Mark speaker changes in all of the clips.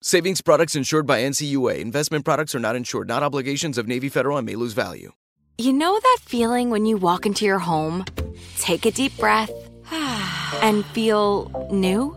Speaker 1: Savings products insured by NCUA. Investment products are not insured, not obligations of Navy Federal and may lose value.
Speaker 2: You know that feeling when you walk into your home, take a deep breath, and feel new?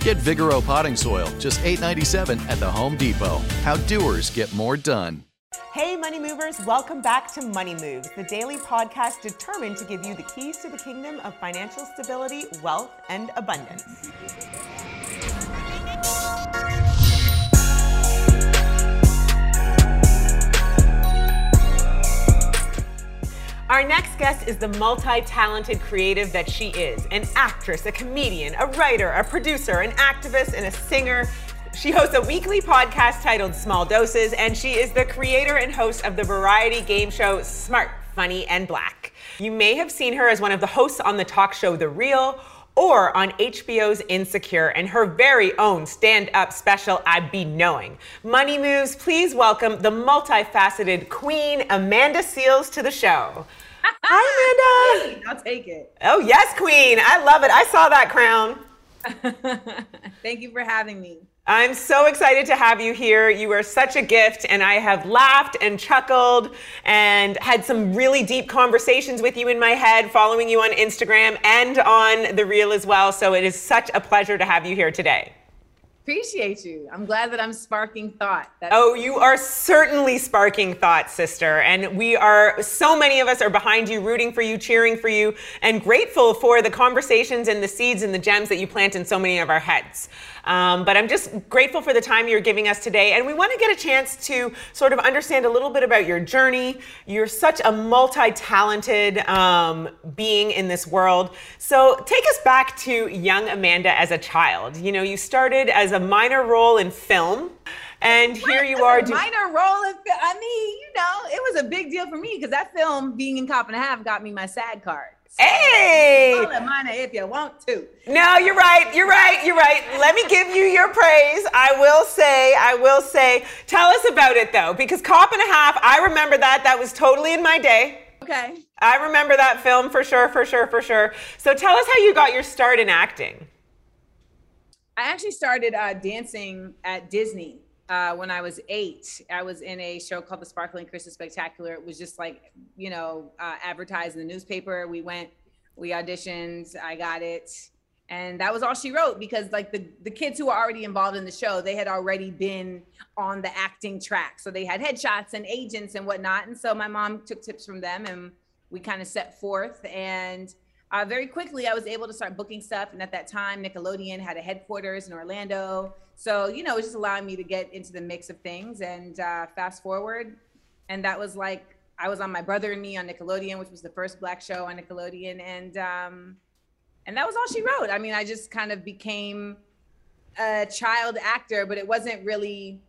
Speaker 3: Get Vigoro potting soil, just $8.97 at the Home Depot. How doers get more done.
Speaker 4: Hey, Money Movers, welcome back to Money Moves, the daily podcast determined to give you the keys to the kingdom of financial stability, wealth, and abundance. Our next guest is the multi talented creative that she is an actress, a comedian, a writer, a producer, an activist, and a singer. She hosts a weekly podcast titled Small Doses, and she is the creator and host of the variety game show Smart, Funny, and Black. You may have seen her as one of the hosts on the talk show The Real or on HBO's Insecure and her very own stand up special, *I'd Be Knowing. Money Moves, please welcome the multifaceted queen, Amanda Seales, to the show. Hi,
Speaker 5: Amanda. I'll take it.
Speaker 4: Oh, yes, queen. I love it. I saw that crown.
Speaker 5: Thank you for having me.
Speaker 4: I'm so excited to have you here. You are such a gift, and I have laughed and chuckled and had some really deep conversations with you in my head, following you on Instagram and on The Real as well. So it is such a pleasure to have you here today
Speaker 5: appreciate you. I'm glad that I'm sparking thought.
Speaker 4: That's- oh, you are certainly sparking thought, sister. And we are, so many of us are behind you, rooting for you, cheering for you, and grateful for the conversations and the seeds and the gems that you plant in so many of our heads. Um, but I'm just grateful for the time you're giving us today. And we want to get a chance to sort of understand a little bit about your journey. You're such a multi talented um, being in this world. So take us back to young Amanda as a child. You know, you started as a minor role in film. And here you are.
Speaker 5: Do- minor role in film. I mean, you know, it was a big deal for me because that film, being in cop and a half, got me my SAG card.
Speaker 4: Hey!
Speaker 5: Call it minor if you want to.
Speaker 4: No, you're right. You're right. You're right. Let me give you your praise. I will say, I will say, tell us about it though, because Cop and a Half, I remember that. That was totally in my day.
Speaker 5: Okay.
Speaker 4: I remember that film for sure, for sure, for sure. So tell us how you got your start in acting.
Speaker 5: I actually started uh, dancing at Disney uh, when I was eight. I was in a show called The Sparkling Christmas Spectacular. It was just like, you know, uh, advertised in the newspaper. We went, we auditioned, I got it. And that was all she wrote because, like, the, the kids who were already involved in the show, they had already been on the acting track. So they had headshots and agents and whatnot. And so my mom took tips from them and we kind of set forth. And uh, very quickly, I was able to start booking stuff. And at that time, Nickelodeon had a headquarters in Orlando. So, you know, it was just allowing me to get into the mix of things. And uh, fast forward, and that was like, I was on My Brother and Me on Nickelodeon, which was the first Black show on Nickelodeon. And, um, and that was all she wrote. I mean, I just kind of became a child actor, but it wasn't really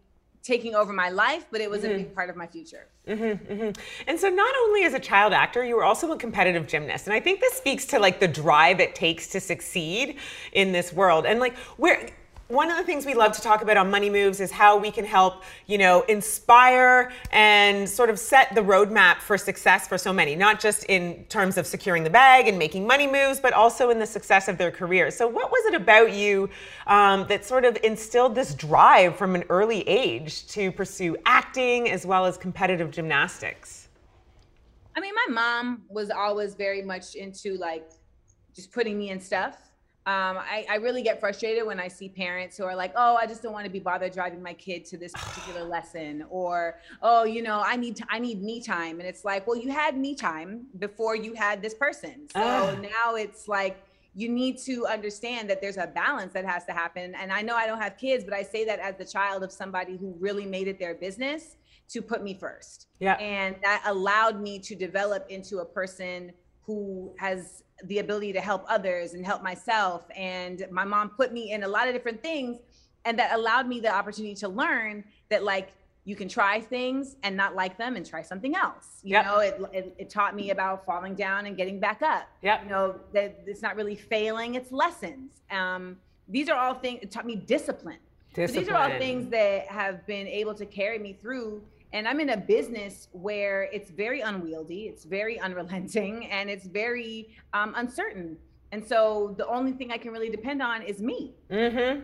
Speaker 5: taking over my life, but it was mm-hmm. a big part of my future.
Speaker 4: Mm-hmm, mm-hmm. And so, not only as a child actor, you were also a competitive gymnast, and I think this speaks to like the drive it takes to succeed in this world. And like, where one of the things we love to talk about on Money Moves is how we can help, you know, inspire and sort of set the roadmap for success for so many, not just in terms of securing the bag and making money moves, but also in the success of their careers. So, what was it about you um, that sort of instilled this drive from an early age to pursue acting as well as competitive gymnastics?
Speaker 5: I mean, my mom was always very much into like just putting me in stuff um, I, I, really get frustrated when I see parents who are like, "Oh, I just don't want to be bothered driving my kid to this particular lesson," or "Oh, you know, I need to, I need me time," and it's like, "Well, you had me time before you had this person, so uh. now it's like." You need to understand that there's a balance that has to happen. And I know I don't have kids, but I say that as the child of somebody who really made it their business to put me first.
Speaker 4: Yeah.
Speaker 5: And that allowed me to develop into a person who has the ability to help others and help myself. And my mom put me in a lot of different things, and that allowed me the opportunity to learn that, like, you can try things and not like them and try something else. You yep. know, it, it, it, taught me about falling down and getting back up.
Speaker 4: Yeah.
Speaker 5: You know, that it's not really failing, it's lessons. Um, these are all things, it taught me discipline. discipline. So these are all things that have been able to carry me through and I'm in a business where it's very unwieldy, it's very unrelenting, and it's very um, uncertain. And so the only thing I can really depend on is me.
Speaker 4: Mm-hmm.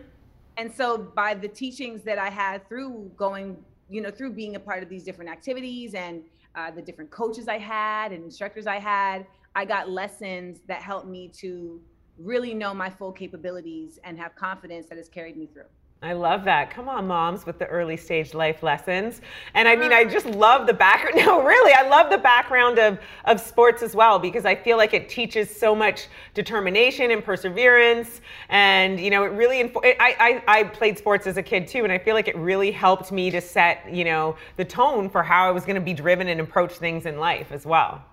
Speaker 5: And so by the teachings that I had through going, you know, through being a part of these different activities and uh, the different coaches I had and instructors I had, I got lessons that helped me to really know my full capabilities and have confidence that has carried me through.
Speaker 4: I love that. Come on, moms, with the early stage life lessons. And I mean, I just love the background. No, really, I love the background of, of sports as well because I feel like it teaches so much determination and perseverance. And, you know, it really, inf- I, I, I played sports as a kid too, and I feel like it really helped me to set, you know, the tone for how I was going to be driven and approach things in life as well.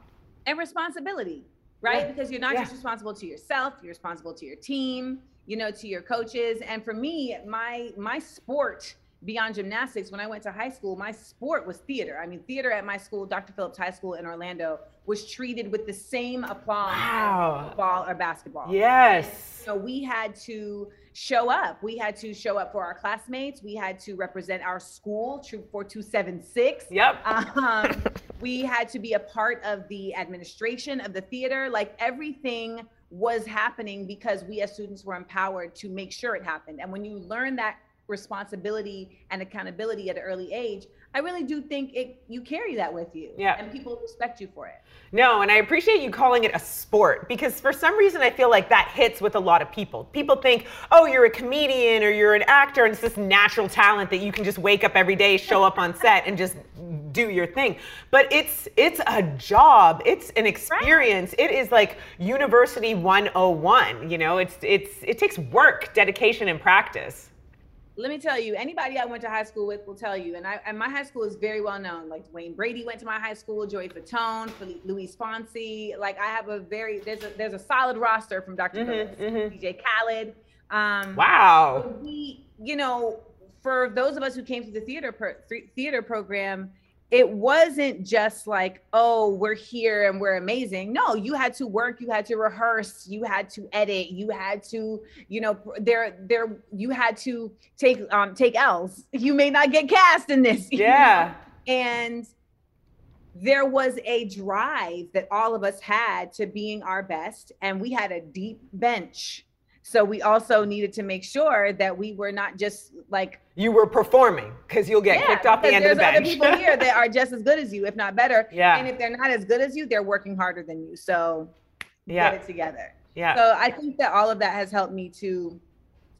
Speaker 5: And responsibility, right? Yeah. Because you're not yeah. just responsible to yourself, you're responsible to your team you know, to your coaches. And for me, my my sport beyond gymnastics, when I went to high school, my sport was theater. I mean, theater at my school, Dr. Phillips High School in Orlando, was treated with the same applause wow. as football or basketball.
Speaker 4: Yes.
Speaker 5: So we had to show up. We had to show up for our classmates. We had to represent our school, Troupe 4276.
Speaker 4: Yep.
Speaker 5: Um, we had to be a part of the administration of the theater. Like everything was happening because we as students were empowered to make sure it happened. And when you learn that responsibility and accountability at an early age, I really do think it you carry that with you.
Speaker 4: Yeah.
Speaker 5: And people respect you for it.
Speaker 4: No, and I appreciate you calling it a sport because for some reason I feel like that hits with a lot of people. People think, oh, you're a comedian or you're an actor, and it's this natural talent that you can just wake up every day, show up on set, and just do your thing. But it's it's a job. It's an experience. Right. It is like university 101. You know, it's it's it takes work, dedication, and practice
Speaker 5: let me tell you, anybody I went to high school with will tell you, and I and my high school is very well known. Like Wayne Brady went to my high school, Joey Fatone, Luis Fonsi. Like I have a very there's a there's a solid roster from doctor mm-hmm, mm-hmm. DJ Khaled.
Speaker 4: Um, wow.
Speaker 5: We, you know, for those of us who came through the theater pro, theater program, it wasn't just like, oh, we're here and we're amazing. No, you had to work, you had to rehearse, you had to edit, you had to, you know, there, there, you had to take, um, take L's. You may not get cast in this.
Speaker 4: Yeah.
Speaker 5: Know? And there was a drive that all of us had to being our best, and we had a deep bench so we also needed to make sure that we were not just like
Speaker 4: you were performing because you'll get yeah, kicked off the end of the bench.
Speaker 5: There's other people here that are just as good as you, if not better.
Speaker 4: Yeah.
Speaker 5: And if they're not as good as you, they're working harder than you. So
Speaker 4: yeah.
Speaker 5: get it together.
Speaker 4: Yeah.
Speaker 5: So I think that all of that has helped me to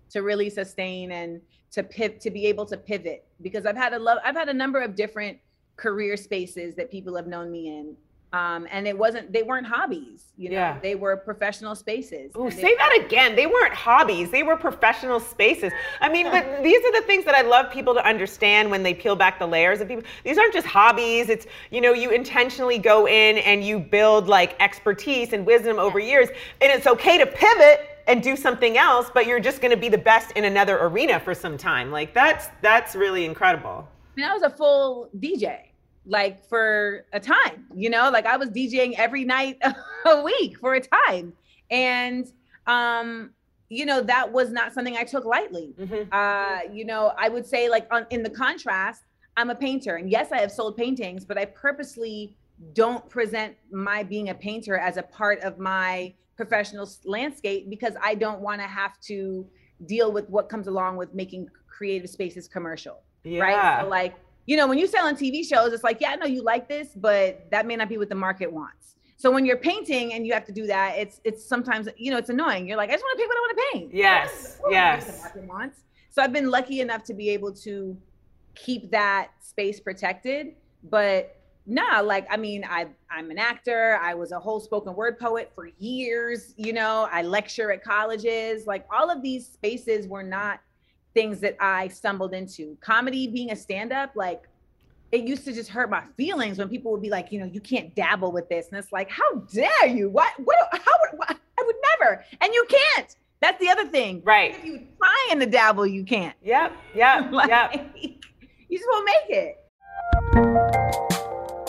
Speaker 5: to really sustain and to pivot to be able to pivot because I've had a love I've had a number of different career spaces that people have known me in Um, and it wasn't they weren't hobbies you know
Speaker 4: Yeah.
Speaker 5: they were professional spaces
Speaker 4: Oh, say that again. They weren't hobbies. They were professional spaces. I mean, but these are the things that I love people to understand when they peel back the layers of people. These aren't just hobbies. It's, you know, you intentionally go in and you build like expertise and wisdom over years. And it's okay to pivot and do something else, but you're just going to be the best in another arena for some time. Like that's that's really incredible.
Speaker 5: I mean, I was a full DJ, like for a time, you know, like I was DJing every night a week for a time. And, um, you know, that was not something I took lightly. Uh, you know, I would say like on, in the contrast, I'm a painter and yes, I have sold paintings, but I purposely don't present my being a painter as a part of my professional landscape because I don't want to have to deal with what comes along with making creative spaces commercial right?
Speaker 4: Yeah.
Speaker 5: So like, you know, when you sell on TV shows, it's like, yeah, I know you like this, but that may not be what the market wants. So when you're painting and you have to do that, it's it's sometimes you know it's annoying. You're like, I just want to paint what I want to paint.
Speaker 4: Yes,
Speaker 5: I don't wanna paint what
Speaker 4: yes.
Speaker 5: The market wants. So I've been lucky enough to be able to keep that space protected, but nah, like I mean, I I'm an actor. I was a whole spoken word poet for years. You know, I lecture at colleges. Like all of these spaces were not things that I stumbled into. Comedy being a stand-up, like it used to just hurt my feelings when people would be like, you know, you can't dabble with this. And it's like, how dare you? What what how would what, I would never. And you can't. That's the other thing.
Speaker 4: Right.
Speaker 5: If you try trying to dabble, you can't.
Speaker 4: Yep. Yep.
Speaker 5: Like,
Speaker 4: yep.
Speaker 5: You just won't make it.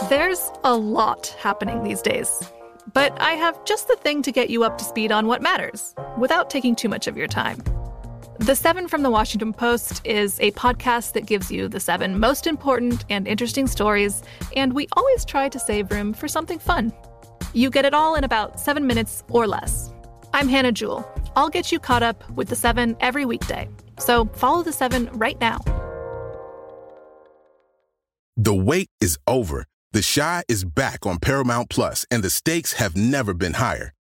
Speaker 6: There's a lot happening these days. But I have just the thing to get you up to speed on what matters without taking too much of your time. The Seven from the Washington Post is a podcast that gives you the seven most important and interesting stories, and we always try to save room for something fun. You get it all in about seven minutes or less. I'm Hannah Jewell. I'll get you caught up with the seven every weekday. So follow the seven right now.
Speaker 7: The wait is over. The Chi is back on Paramount Plus, and the stakes have never been higher.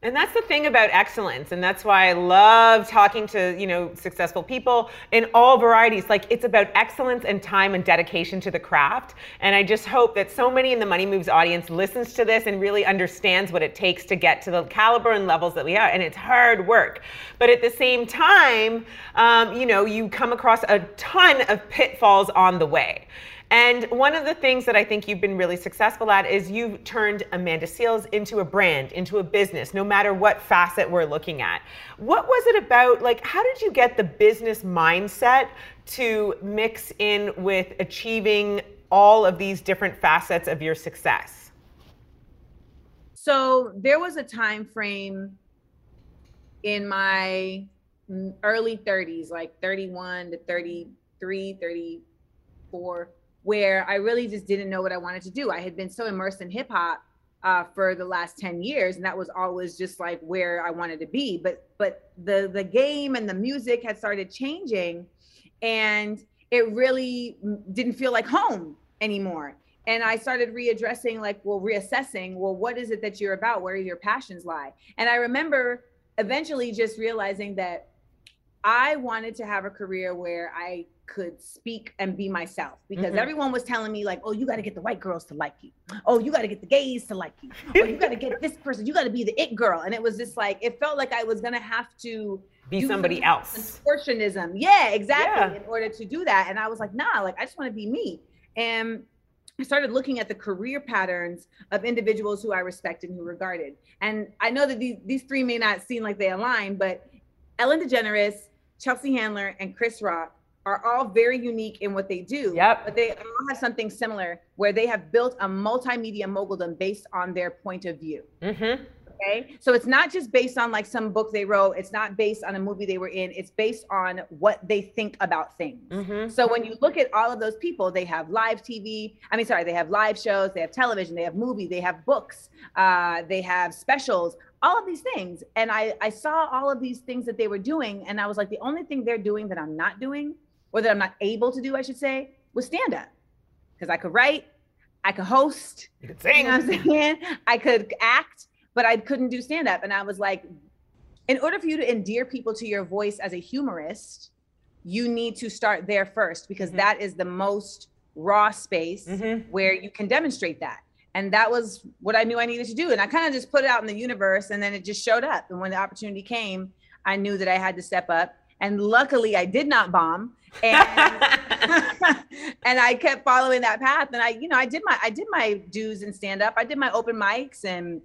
Speaker 4: And that's the thing about excellence. And that's why I love talking to, you know, successful people in all varieties. Like it's about excellence and time and dedication to the craft. And I just hope that so many in the Money Moves audience listens to this and really understands what it takes to get to the caliber and levels that we are. And it's hard work. But at the same time, um, you know, you come across a ton of pitfalls on the way. And one of the things that I think you've been really successful at is you've turned Amanda Seales into a brand, into a business, no matter what facet we're looking at. What was it about? Like, how did you get the business mindset to mix in with achieving all of these different facets of your success?
Speaker 5: So there was a time frame in my early 30s, like 31 to 33, 34 where I really just didn't know what I wanted to do. I had been so immersed in hip hop uh, for the last 10 years and that was always just like where I wanted to be. But but the the game and the music had started changing and it really didn't feel like home anymore. And I started readdressing like well reassessing well what is it that you're about? Where do your passions lie? And I remember eventually just realizing that I wanted to have a career where I could speak and be myself because mm-hmm. everyone was telling me like oh you got to get the white girls to like you. Oh you got to get the gays to like you. Oh you got to get this person. You got to be the it girl. And it was just like it felt like i was gonna have to
Speaker 4: be somebody else.
Speaker 5: contortionism. Yeah exactly yeah. in order to do that. And i was like nah like i just want to be me. And I started looking at the career patterns of individuals who I respected and who regarded. And I know that these, these three may not seem like they align, but Ellen DeGeneres, Chelsea Handler, and Chris Rock are all very unique in what they do.
Speaker 4: Yep.
Speaker 5: But they all have something similar where they have built a multimedia moguldom based on their point of view.
Speaker 4: Mm-hmm.
Speaker 5: Okay. So it's not just based on like some book they wrote, it's not based on a movie they were in, it's based on what they think about things.
Speaker 4: Mm-hmm.
Speaker 5: So when you look at all of those people, they have live TV, I mean, sorry, they have live shows, they have television, they have movies, they have books, uh, they have specials, all of these things. And I, I saw all of these things that they were doing. And I was like, the only thing they're doing that I'm not doing or that I'm not able to do, I should say, was stand up. Because I could write, I could host,
Speaker 4: you could sing.
Speaker 5: You know I'm saying? I could act, but I couldn't do stand up. And I was like, in order for you to endear people to your voice as a humorist, you need to start there first because mm-hmm. that is the most raw space mm-hmm. where you can demonstrate that. And that was what I knew I needed to do. And I kind of just put it out in the universe and then it just showed up. And when the opportunity came, I knew that I had to step up. And luckily, I did not bomb and and I kept following that path. And I, you know, I did my I did my dues and stand up. I did my open mics and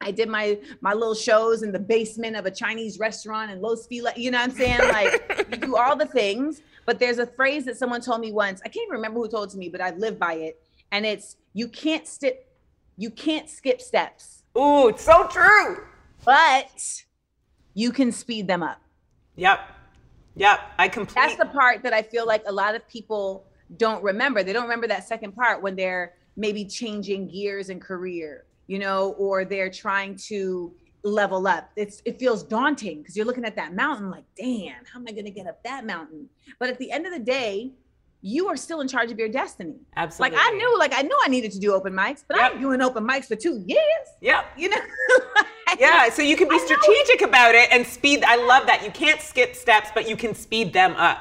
Speaker 5: I did my my little shows in the basement of a Chinese restaurant in Los Feliz. You know what I'm saying? Like you do all the things. But there's a phrase that someone told me once. I can't even remember who told it to me, but I live by it. And it's you can't skip you can't skip steps.
Speaker 4: Ooh, it's so true.
Speaker 5: But you can speed them up.
Speaker 4: Yep. Yep, I completely.
Speaker 5: That's the part that I feel like a lot of people don't remember. They don't remember that second part when they're maybe changing gears in career, you know, or they're trying to level up. It's it feels daunting because you're looking at that mountain like, damn, how am I going to get up that mountain? But at the end of the day, you are still in charge of your destiny.
Speaker 4: Absolutely.
Speaker 5: Like I knew, like I knew I needed to do open mics, but yep. I'm doing open mics for two years.
Speaker 4: Yep.
Speaker 5: You know.
Speaker 4: yeah. So you can be strategic about it and speed. I love that. You can't skip steps, but you can speed them up.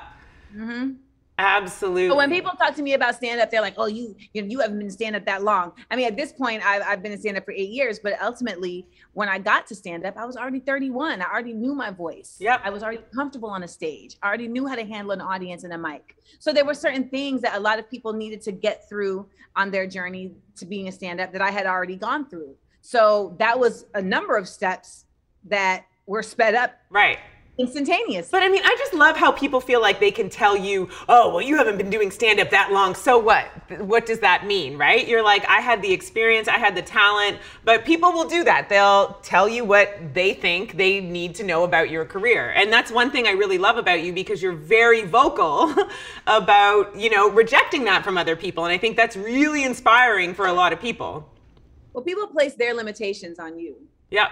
Speaker 5: Mm-hmm.
Speaker 4: Absolutely.
Speaker 5: But when people talk to me about stand up, they're like, "Oh, you you, know, you haven't been stand up that long." I mean, at this point, I've, I've been in stand up for eight years, but ultimately, when I got to stand up, I was already 31. I already knew my voice.
Speaker 4: Yeah.
Speaker 5: I was already comfortable on a stage. I already knew how to handle an audience and a mic. So there were certain things that a lot of people needed to get through on their journey to being a stand up that I had already gone through. So that was a number of steps that were sped up.
Speaker 4: Right
Speaker 5: instantaneous.
Speaker 4: But I mean, I just love how people feel like they can tell you, oh, well, you haven't been doing stand up that long. So what? What does that mean, right? You're like, I had the experience, I had the talent, but people will do that. They'll tell you what they think they need to know about your career. And that's one thing I really love about you because you're very vocal about, you know, rejecting that from other people. And I think that's really inspiring for a lot of people.
Speaker 5: Well, people place their limitations on you.
Speaker 4: Yep.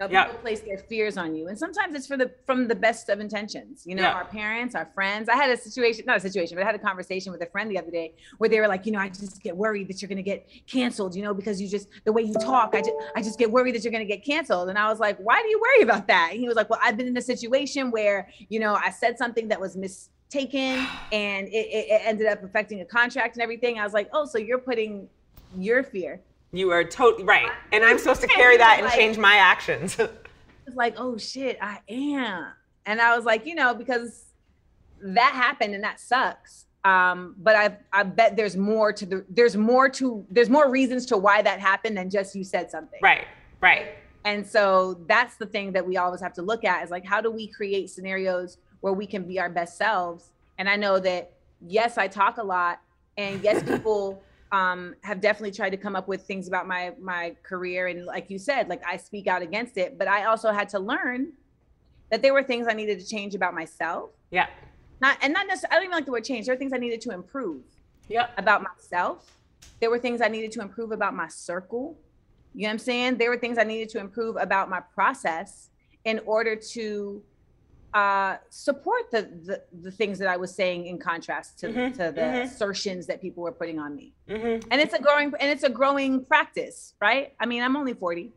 Speaker 5: Now,
Speaker 4: Yeah.
Speaker 5: people place their fears on you, and sometimes it's for the from the best of intentions. You know,
Speaker 4: Yeah.
Speaker 5: our parents, our friends. I had a situation, not a situation, but I had a conversation with a friend the other day where they were like, you know, I just get worried that you're gonna get canceled. You know, because you just the way you talk, I just I just get worried that you're gonna get canceled. And I was like, why do you worry about that? And he was like, well, I've been in a situation where you know I said something that was mistaken, and it, it ended up affecting a contract and everything. I was like, oh, so you're putting your fear
Speaker 4: You are totally right. And I'm supposed to carry that and
Speaker 5: Like-
Speaker 4: change my actions.
Speaker 5: was like, oh shit, I am. And I was like, you know, because that happened and that sucks. Um, but I I bet there's more to the there's more to there's more reasons to why that happened than just you said something.
Speaker 4: right, right.
Speaker 5: And so that's the thing that we always have to look at is like how do we create scenarios where we can be our best selves? And I know that yes, I talk a lot and yes, people um have definitely tried to come up with things about my my career and like you said, like I speak out against it, but I also had to learn that there were things I needed to change about myself.
Speaker 4: Yeah.
Speaker 5: Not and not necessarily I don't even like the word change. There were things I needed to improve
Speaker 4: Yeah.
Speaker 5: about myself. There were things I needed to improve about my circle. You know what I'm saying? There were things I needed to improve about my process in order to uh, support the, the the things that I was saying in contrast to,
Speaker 4: Mhm,
Speaker 5: to the
Speaker 4: mhm.
Speaker 5: assertions that people were putting on me.
Speaker 4: hmm
Speaker 5: And it's a growing and it's a growing practice, right? I mean, I'm only 40.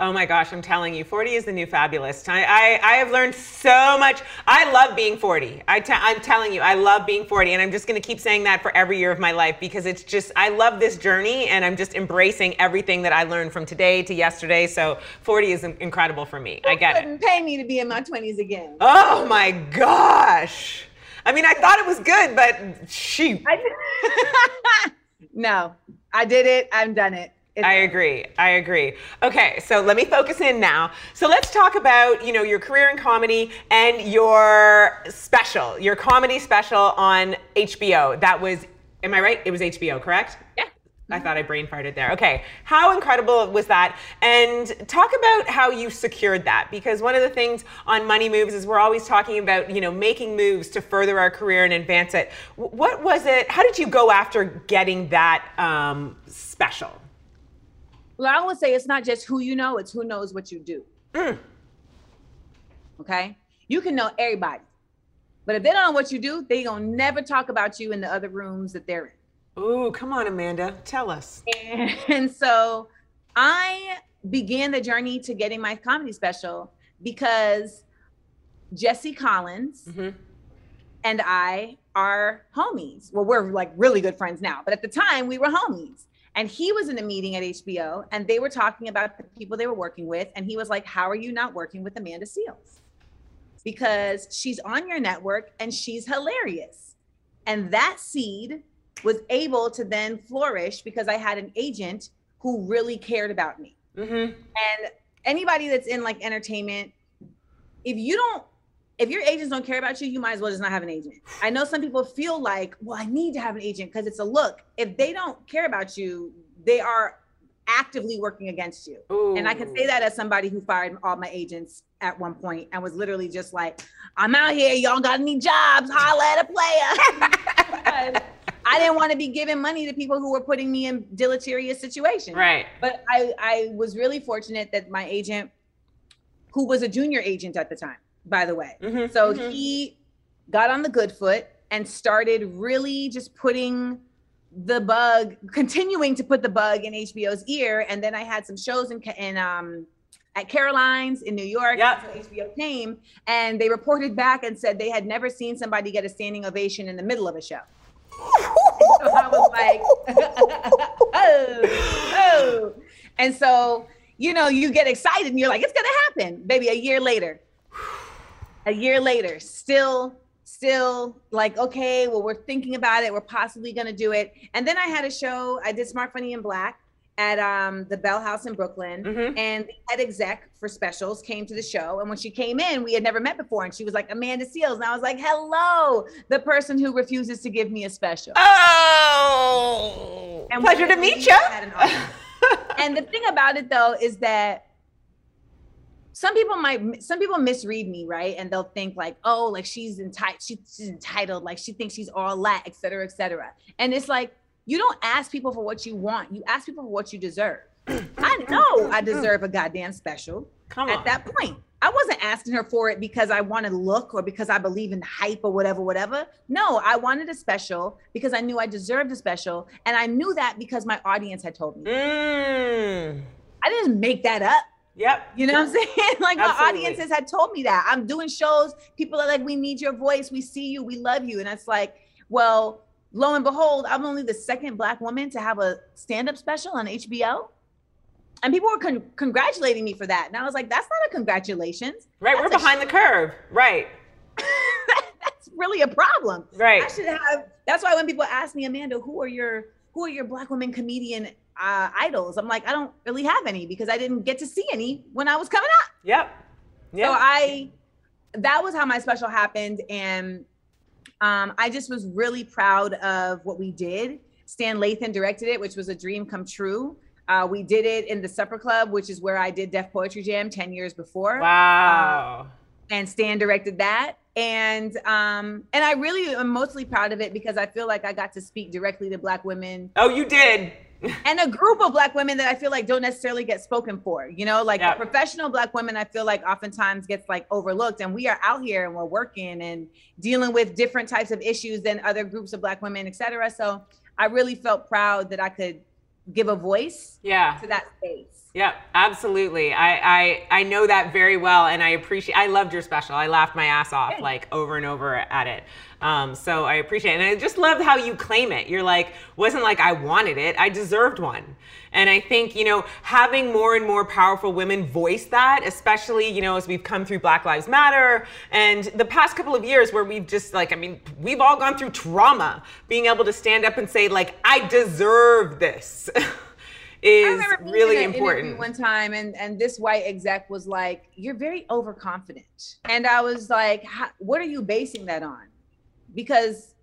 Speaker 4: Oh my gosh, I'm telling you, 40 is the new fabulous. I, I, I have learned so much. I love being 40. I I'm telling you, I love being 40. And I'm just going to keep saying that for every year of my life because it's just, I love this journey and I'm just embracing everything that I learned from today to yesterday. So 40 is in- incredible for me. I get it.
Speaker 5: Couldn't pay me to be in my 20s again.
Speaker 4: Oh my gosh. I mean, I thought it was good, but she.
Speaker 5: I no, I did it. I've done it. It's-
Speaker 4: I agree. I agree. Okay, so let me focus in now. So let's talk about, you know, your career in comedy and your special, your comedy special on HBO. That was, am I right? It was HBO, correct?
Speaker 5: Yeah.
Speaker 4: I thought I brain farted there. Okay. How incredible was that? And talk about how you secured that because one of the things on Money Moves is we're always talking about, you know, making moves to further our career and advance it. What was it? How did you go after getting that um, special?
Speaker 5: Well, I always say it's not just who you know, it's who knows what you do. Okay? You can know everybody. But if they don't know what you do, they gonna never talk about you in the other rooms that they're in.
Speaker 4: Ooh, come on, Amanda. Tell us.
Speaker 5: in. And so I began the journey to getting my comedy special because Jesse Collins
Speaker 4: Mhm.
Speaker 5: and I are homies. Well, we're like really good friends now, but at the time we were homies. And he was in a meeting at HBO and they were talking about the people they were working with. And he was like, How are you not working with Amanda Seales? Because she's on your network and she's hilarious. And that seed was able to then flourish because I had an agent who really cared about me.
Speaker 4: Mm-hmm.
Speaker 5: And anybody that's in like entertainment, if you don't, if your agents don't care about you, you might as well just not have an agent. I know some people feel like, well, I need to have an agent because it's a look. If they don't care about you, they are actively working against you. And I can say that as somebody who fired all my agents at one point and was literally just like, I'm out here, y'all got any jobs? Holla at a player. I didn't want to be giving money to people who were putting me in deleterious situations.
Speaker 4: Right.
Speaker 5: But I, I was really fortunate that my agent, who was a junior agent at the time, by the way,
Speaker 4: Mhm,
Speaker 5: so
Speaker 4: mhm.
Speaker 5: he got on the good foot and started really just putting the bug, continuing to put the bug in HBO's ear. And then I had some shows in, in um, at Caroline's in New York.
Speaker 4: Yep.
Speaker 5: HBO came and they reported back and said they had never seen somebody get a standing ovation in the middle of a show. so I was like, oh, oh. And so, you know, you get excited and you're like, it's gonna happen. Baby, a year later, a year later, still, still like, okay, well, we're thinking about it. We're possibly gonna do it. And then I had a show, I did Smart Funny and Black at um, the Bell House in Brooklyn.
Speaker 4: Mhm.
Speaker 5: And the head exec for specials came to the show. And when she came in, we had never met before. And she was like, Amanda Seales. And I was like, hello, the person who refuses to give me a special.
Speaker 4: Oh,
Speaker 5: And
Speaker 4: pleasure to meet you.
Speaker 5: an and the thing about it though is that some people might some people misread me right and they'll think like oh like she's entitled she's entitled like she thinks she's all that et cetera et cetera and it's like you don't ask people for what you want you ask people for what you deserve i know i deserve a goddamn special
Speaker 4: Come
Speaker 5: at that point. I wasn't asking her for it because I want to look or because I believe in hype or whatever, whatever. No, I wanted a special because I knew I deserved a special. And I knew that because my audience had told me.
Speaker 4: Mm.
Speaker 5: I didn't make that up.
Speaker 4: Yep.
Speaker 5: You know what I'm saying? Like my
Speaker 4: Absolutely.
Speaker 5: audiences had told me that. I'm doing shows. People are like, we need your voice. We see you. We love you. And it's like, well, lo and behold, I'm only the second black woman to have a stand-up special on HBO. And people were con- congratulating me for that. And I was like, that's not a congratulations.
Speaker 4: Right, we're
Speaker 5: That's a
Speaker 4: behind the curve. Right.
Speaker 5: that's really a problem.
Speaker 4: Right.
Speaker 5: I should have. That's why when people ask me, Amanda, who are your who are your black women comedian uh, idols? I'm like, I don't really have any because I didn't get to see any when I was coming up.
Speaker 4: Yep. Yep.
Speaker 5: So I, that was how my special happened, and um, I just was really proud of what we did. Stan Lathan directed it, which was a dream come true. Uh, we did it in the Supper Club, which is where I did Def Poetry Jam ten years before.
Speaker 4: wow.
Speaker 5: and Stan directed that. And um, and I really am mostly proud of it because I feel like I got to speak directly to black women
Speaker 4: oh, you did.
Speaker 5: and a group of black women that I feel like don't necessarily get spoken for. You know, like
Speaker 4: Yeah.
Speaker 5: professional black women, I feel like oftentimes gets like overlooked. And we are out here and we're working and dealing with different types of issues than other groups of black women, et cetera. So I really felt proud that I could give a voice
Speaker 4: Yeah.
Speaker 5: to that space.
Speaker 4: Yeah, absolutely. I, I I know that very well, and I appreciate. I loved your special. I laughed my ass off like over and over at it. Um, so I appreciate it, and I just love how you claim it. You're like, wasn't like I wanted it. I deserved one. And I think you know having more and more powerful women voice that, especially you know as we've come through Black Lives Matter and the past couple of years where we've just like I mean we've all gone through trauma. Being able to stand up and say like I deserve this. Is really important.
Speaker 5: one time, and and this white exec was like, "You're very overconfident," and I was like, "What are you basing that on?" Because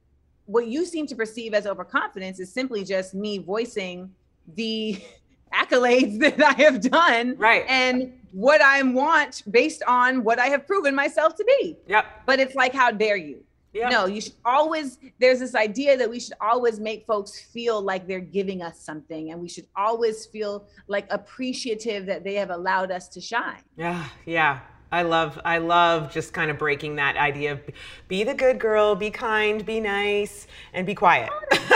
Speaker 5: what you seem to perceive as overconfidence is simply just me voicing the accolades that I have done,
Speaker 4: Right.
Speaker 5: and what I want based on what I have proven myself to be.
Speaker 4: Yep.
Speaker 5: But it's like, how dare you?
Speaker 4: Yep.
Speaker 5: No, you should always, there's this idea that we should always make folks feel like they're giving us something and we should always feel like appreciative that they have allowed us to shine.
Speaker 4: Yeah, yeah. I love I love just kind of breaking that idea of be the good girl, be kind, be nice, and be quiet.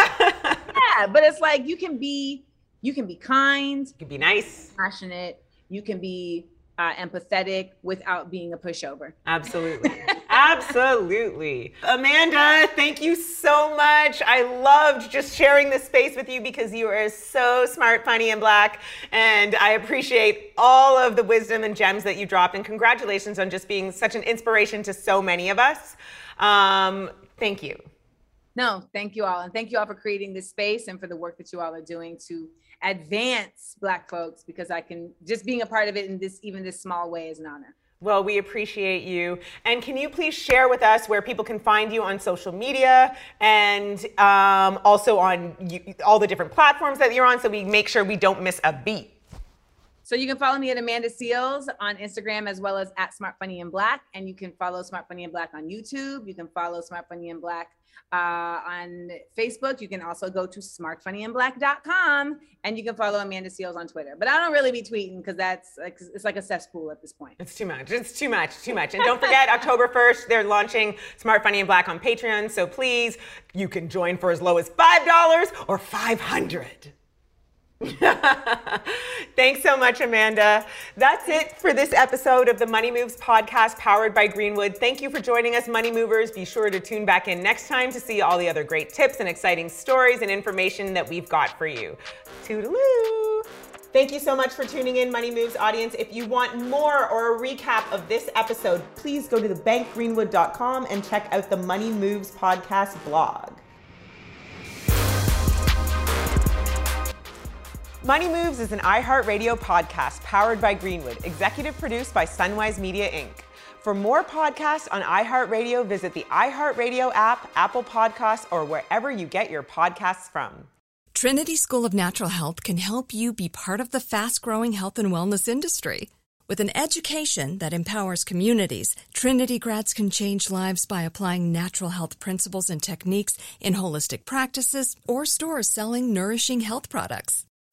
Speaker 5: Yeah, but it's like you can be, you can be kind,
Speaker 4: You can be nice.
Speaker 5: passionate, you can be uh, empathetic without being a pushover.
Speaker 4: Absolutely. Absolutely. Amanda, thank you so much. I loved just sharing this space with you because you are so smart, funny, and black. And I appreciate all of the wisdom and gems that you dropped. And congratulations on just being such an inspiration to so many of us. Um, thank you.
Speaker 5: No, thank you all. And thank you all for creating this space and for the work that you all are doing to advance Black folks because I can just being a part of it in this, even this small way is an honor.
Speaker 4: Well, we appreciate you. And can you please share with us where people can find you on social media and um, also on you, all the different platforms that you're on so we make sure we don't miss a beat?
Speaker 5: So you can follow me at Amanda Seales on Instagram as well as at Smart Funny and Black. And you can follow Smart Funny and Black on YouTube. You can follow Smart Funny and Black uh, on Facebook. You can also go to smartfunnyandblack.com and you can follow Amanda Seales on Twitter. But I don't really be tweeting because that's like, it's like a cesspool at this point.
Speaker 4: It's too much. It's too much, too much. And don't forget, October 1st, they're launching Smart Funny and Black on Patreon. So please, you can join for as low as $5 or 500 Thanks so much, Amanda. That's it for this episode of the Money Moves podcast powered by Greenwood. Thank you for joining us, Money Movers. Be sure to tune back in next time to see all the other great tips and exciting stories and information that we've got for you. Toodaloo. Thank you so much for tuning in, Money Moves audience. If you want more or a recap of this episode, please go to thebankgreenwood.com and check out the Money Moves podcast blog. Money Moves is an iHeartRadio podcast powered by Greenwood, executive produced by Sunwise Media Inc. For more podcasts on iHeartRadio, visit the iHeartRadio app, Apple Podcasts, or wherever you get your podcasts from.
Speaker 8: Trinity School of Natural Health can help you be part of the fast growing health and wellness industry. With an education that empowers communities, Trinity grads can change lives by applying natural health principles and techniques in holistic practices or stores selling nourishing health products.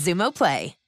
Speaker 9: Xumo Play.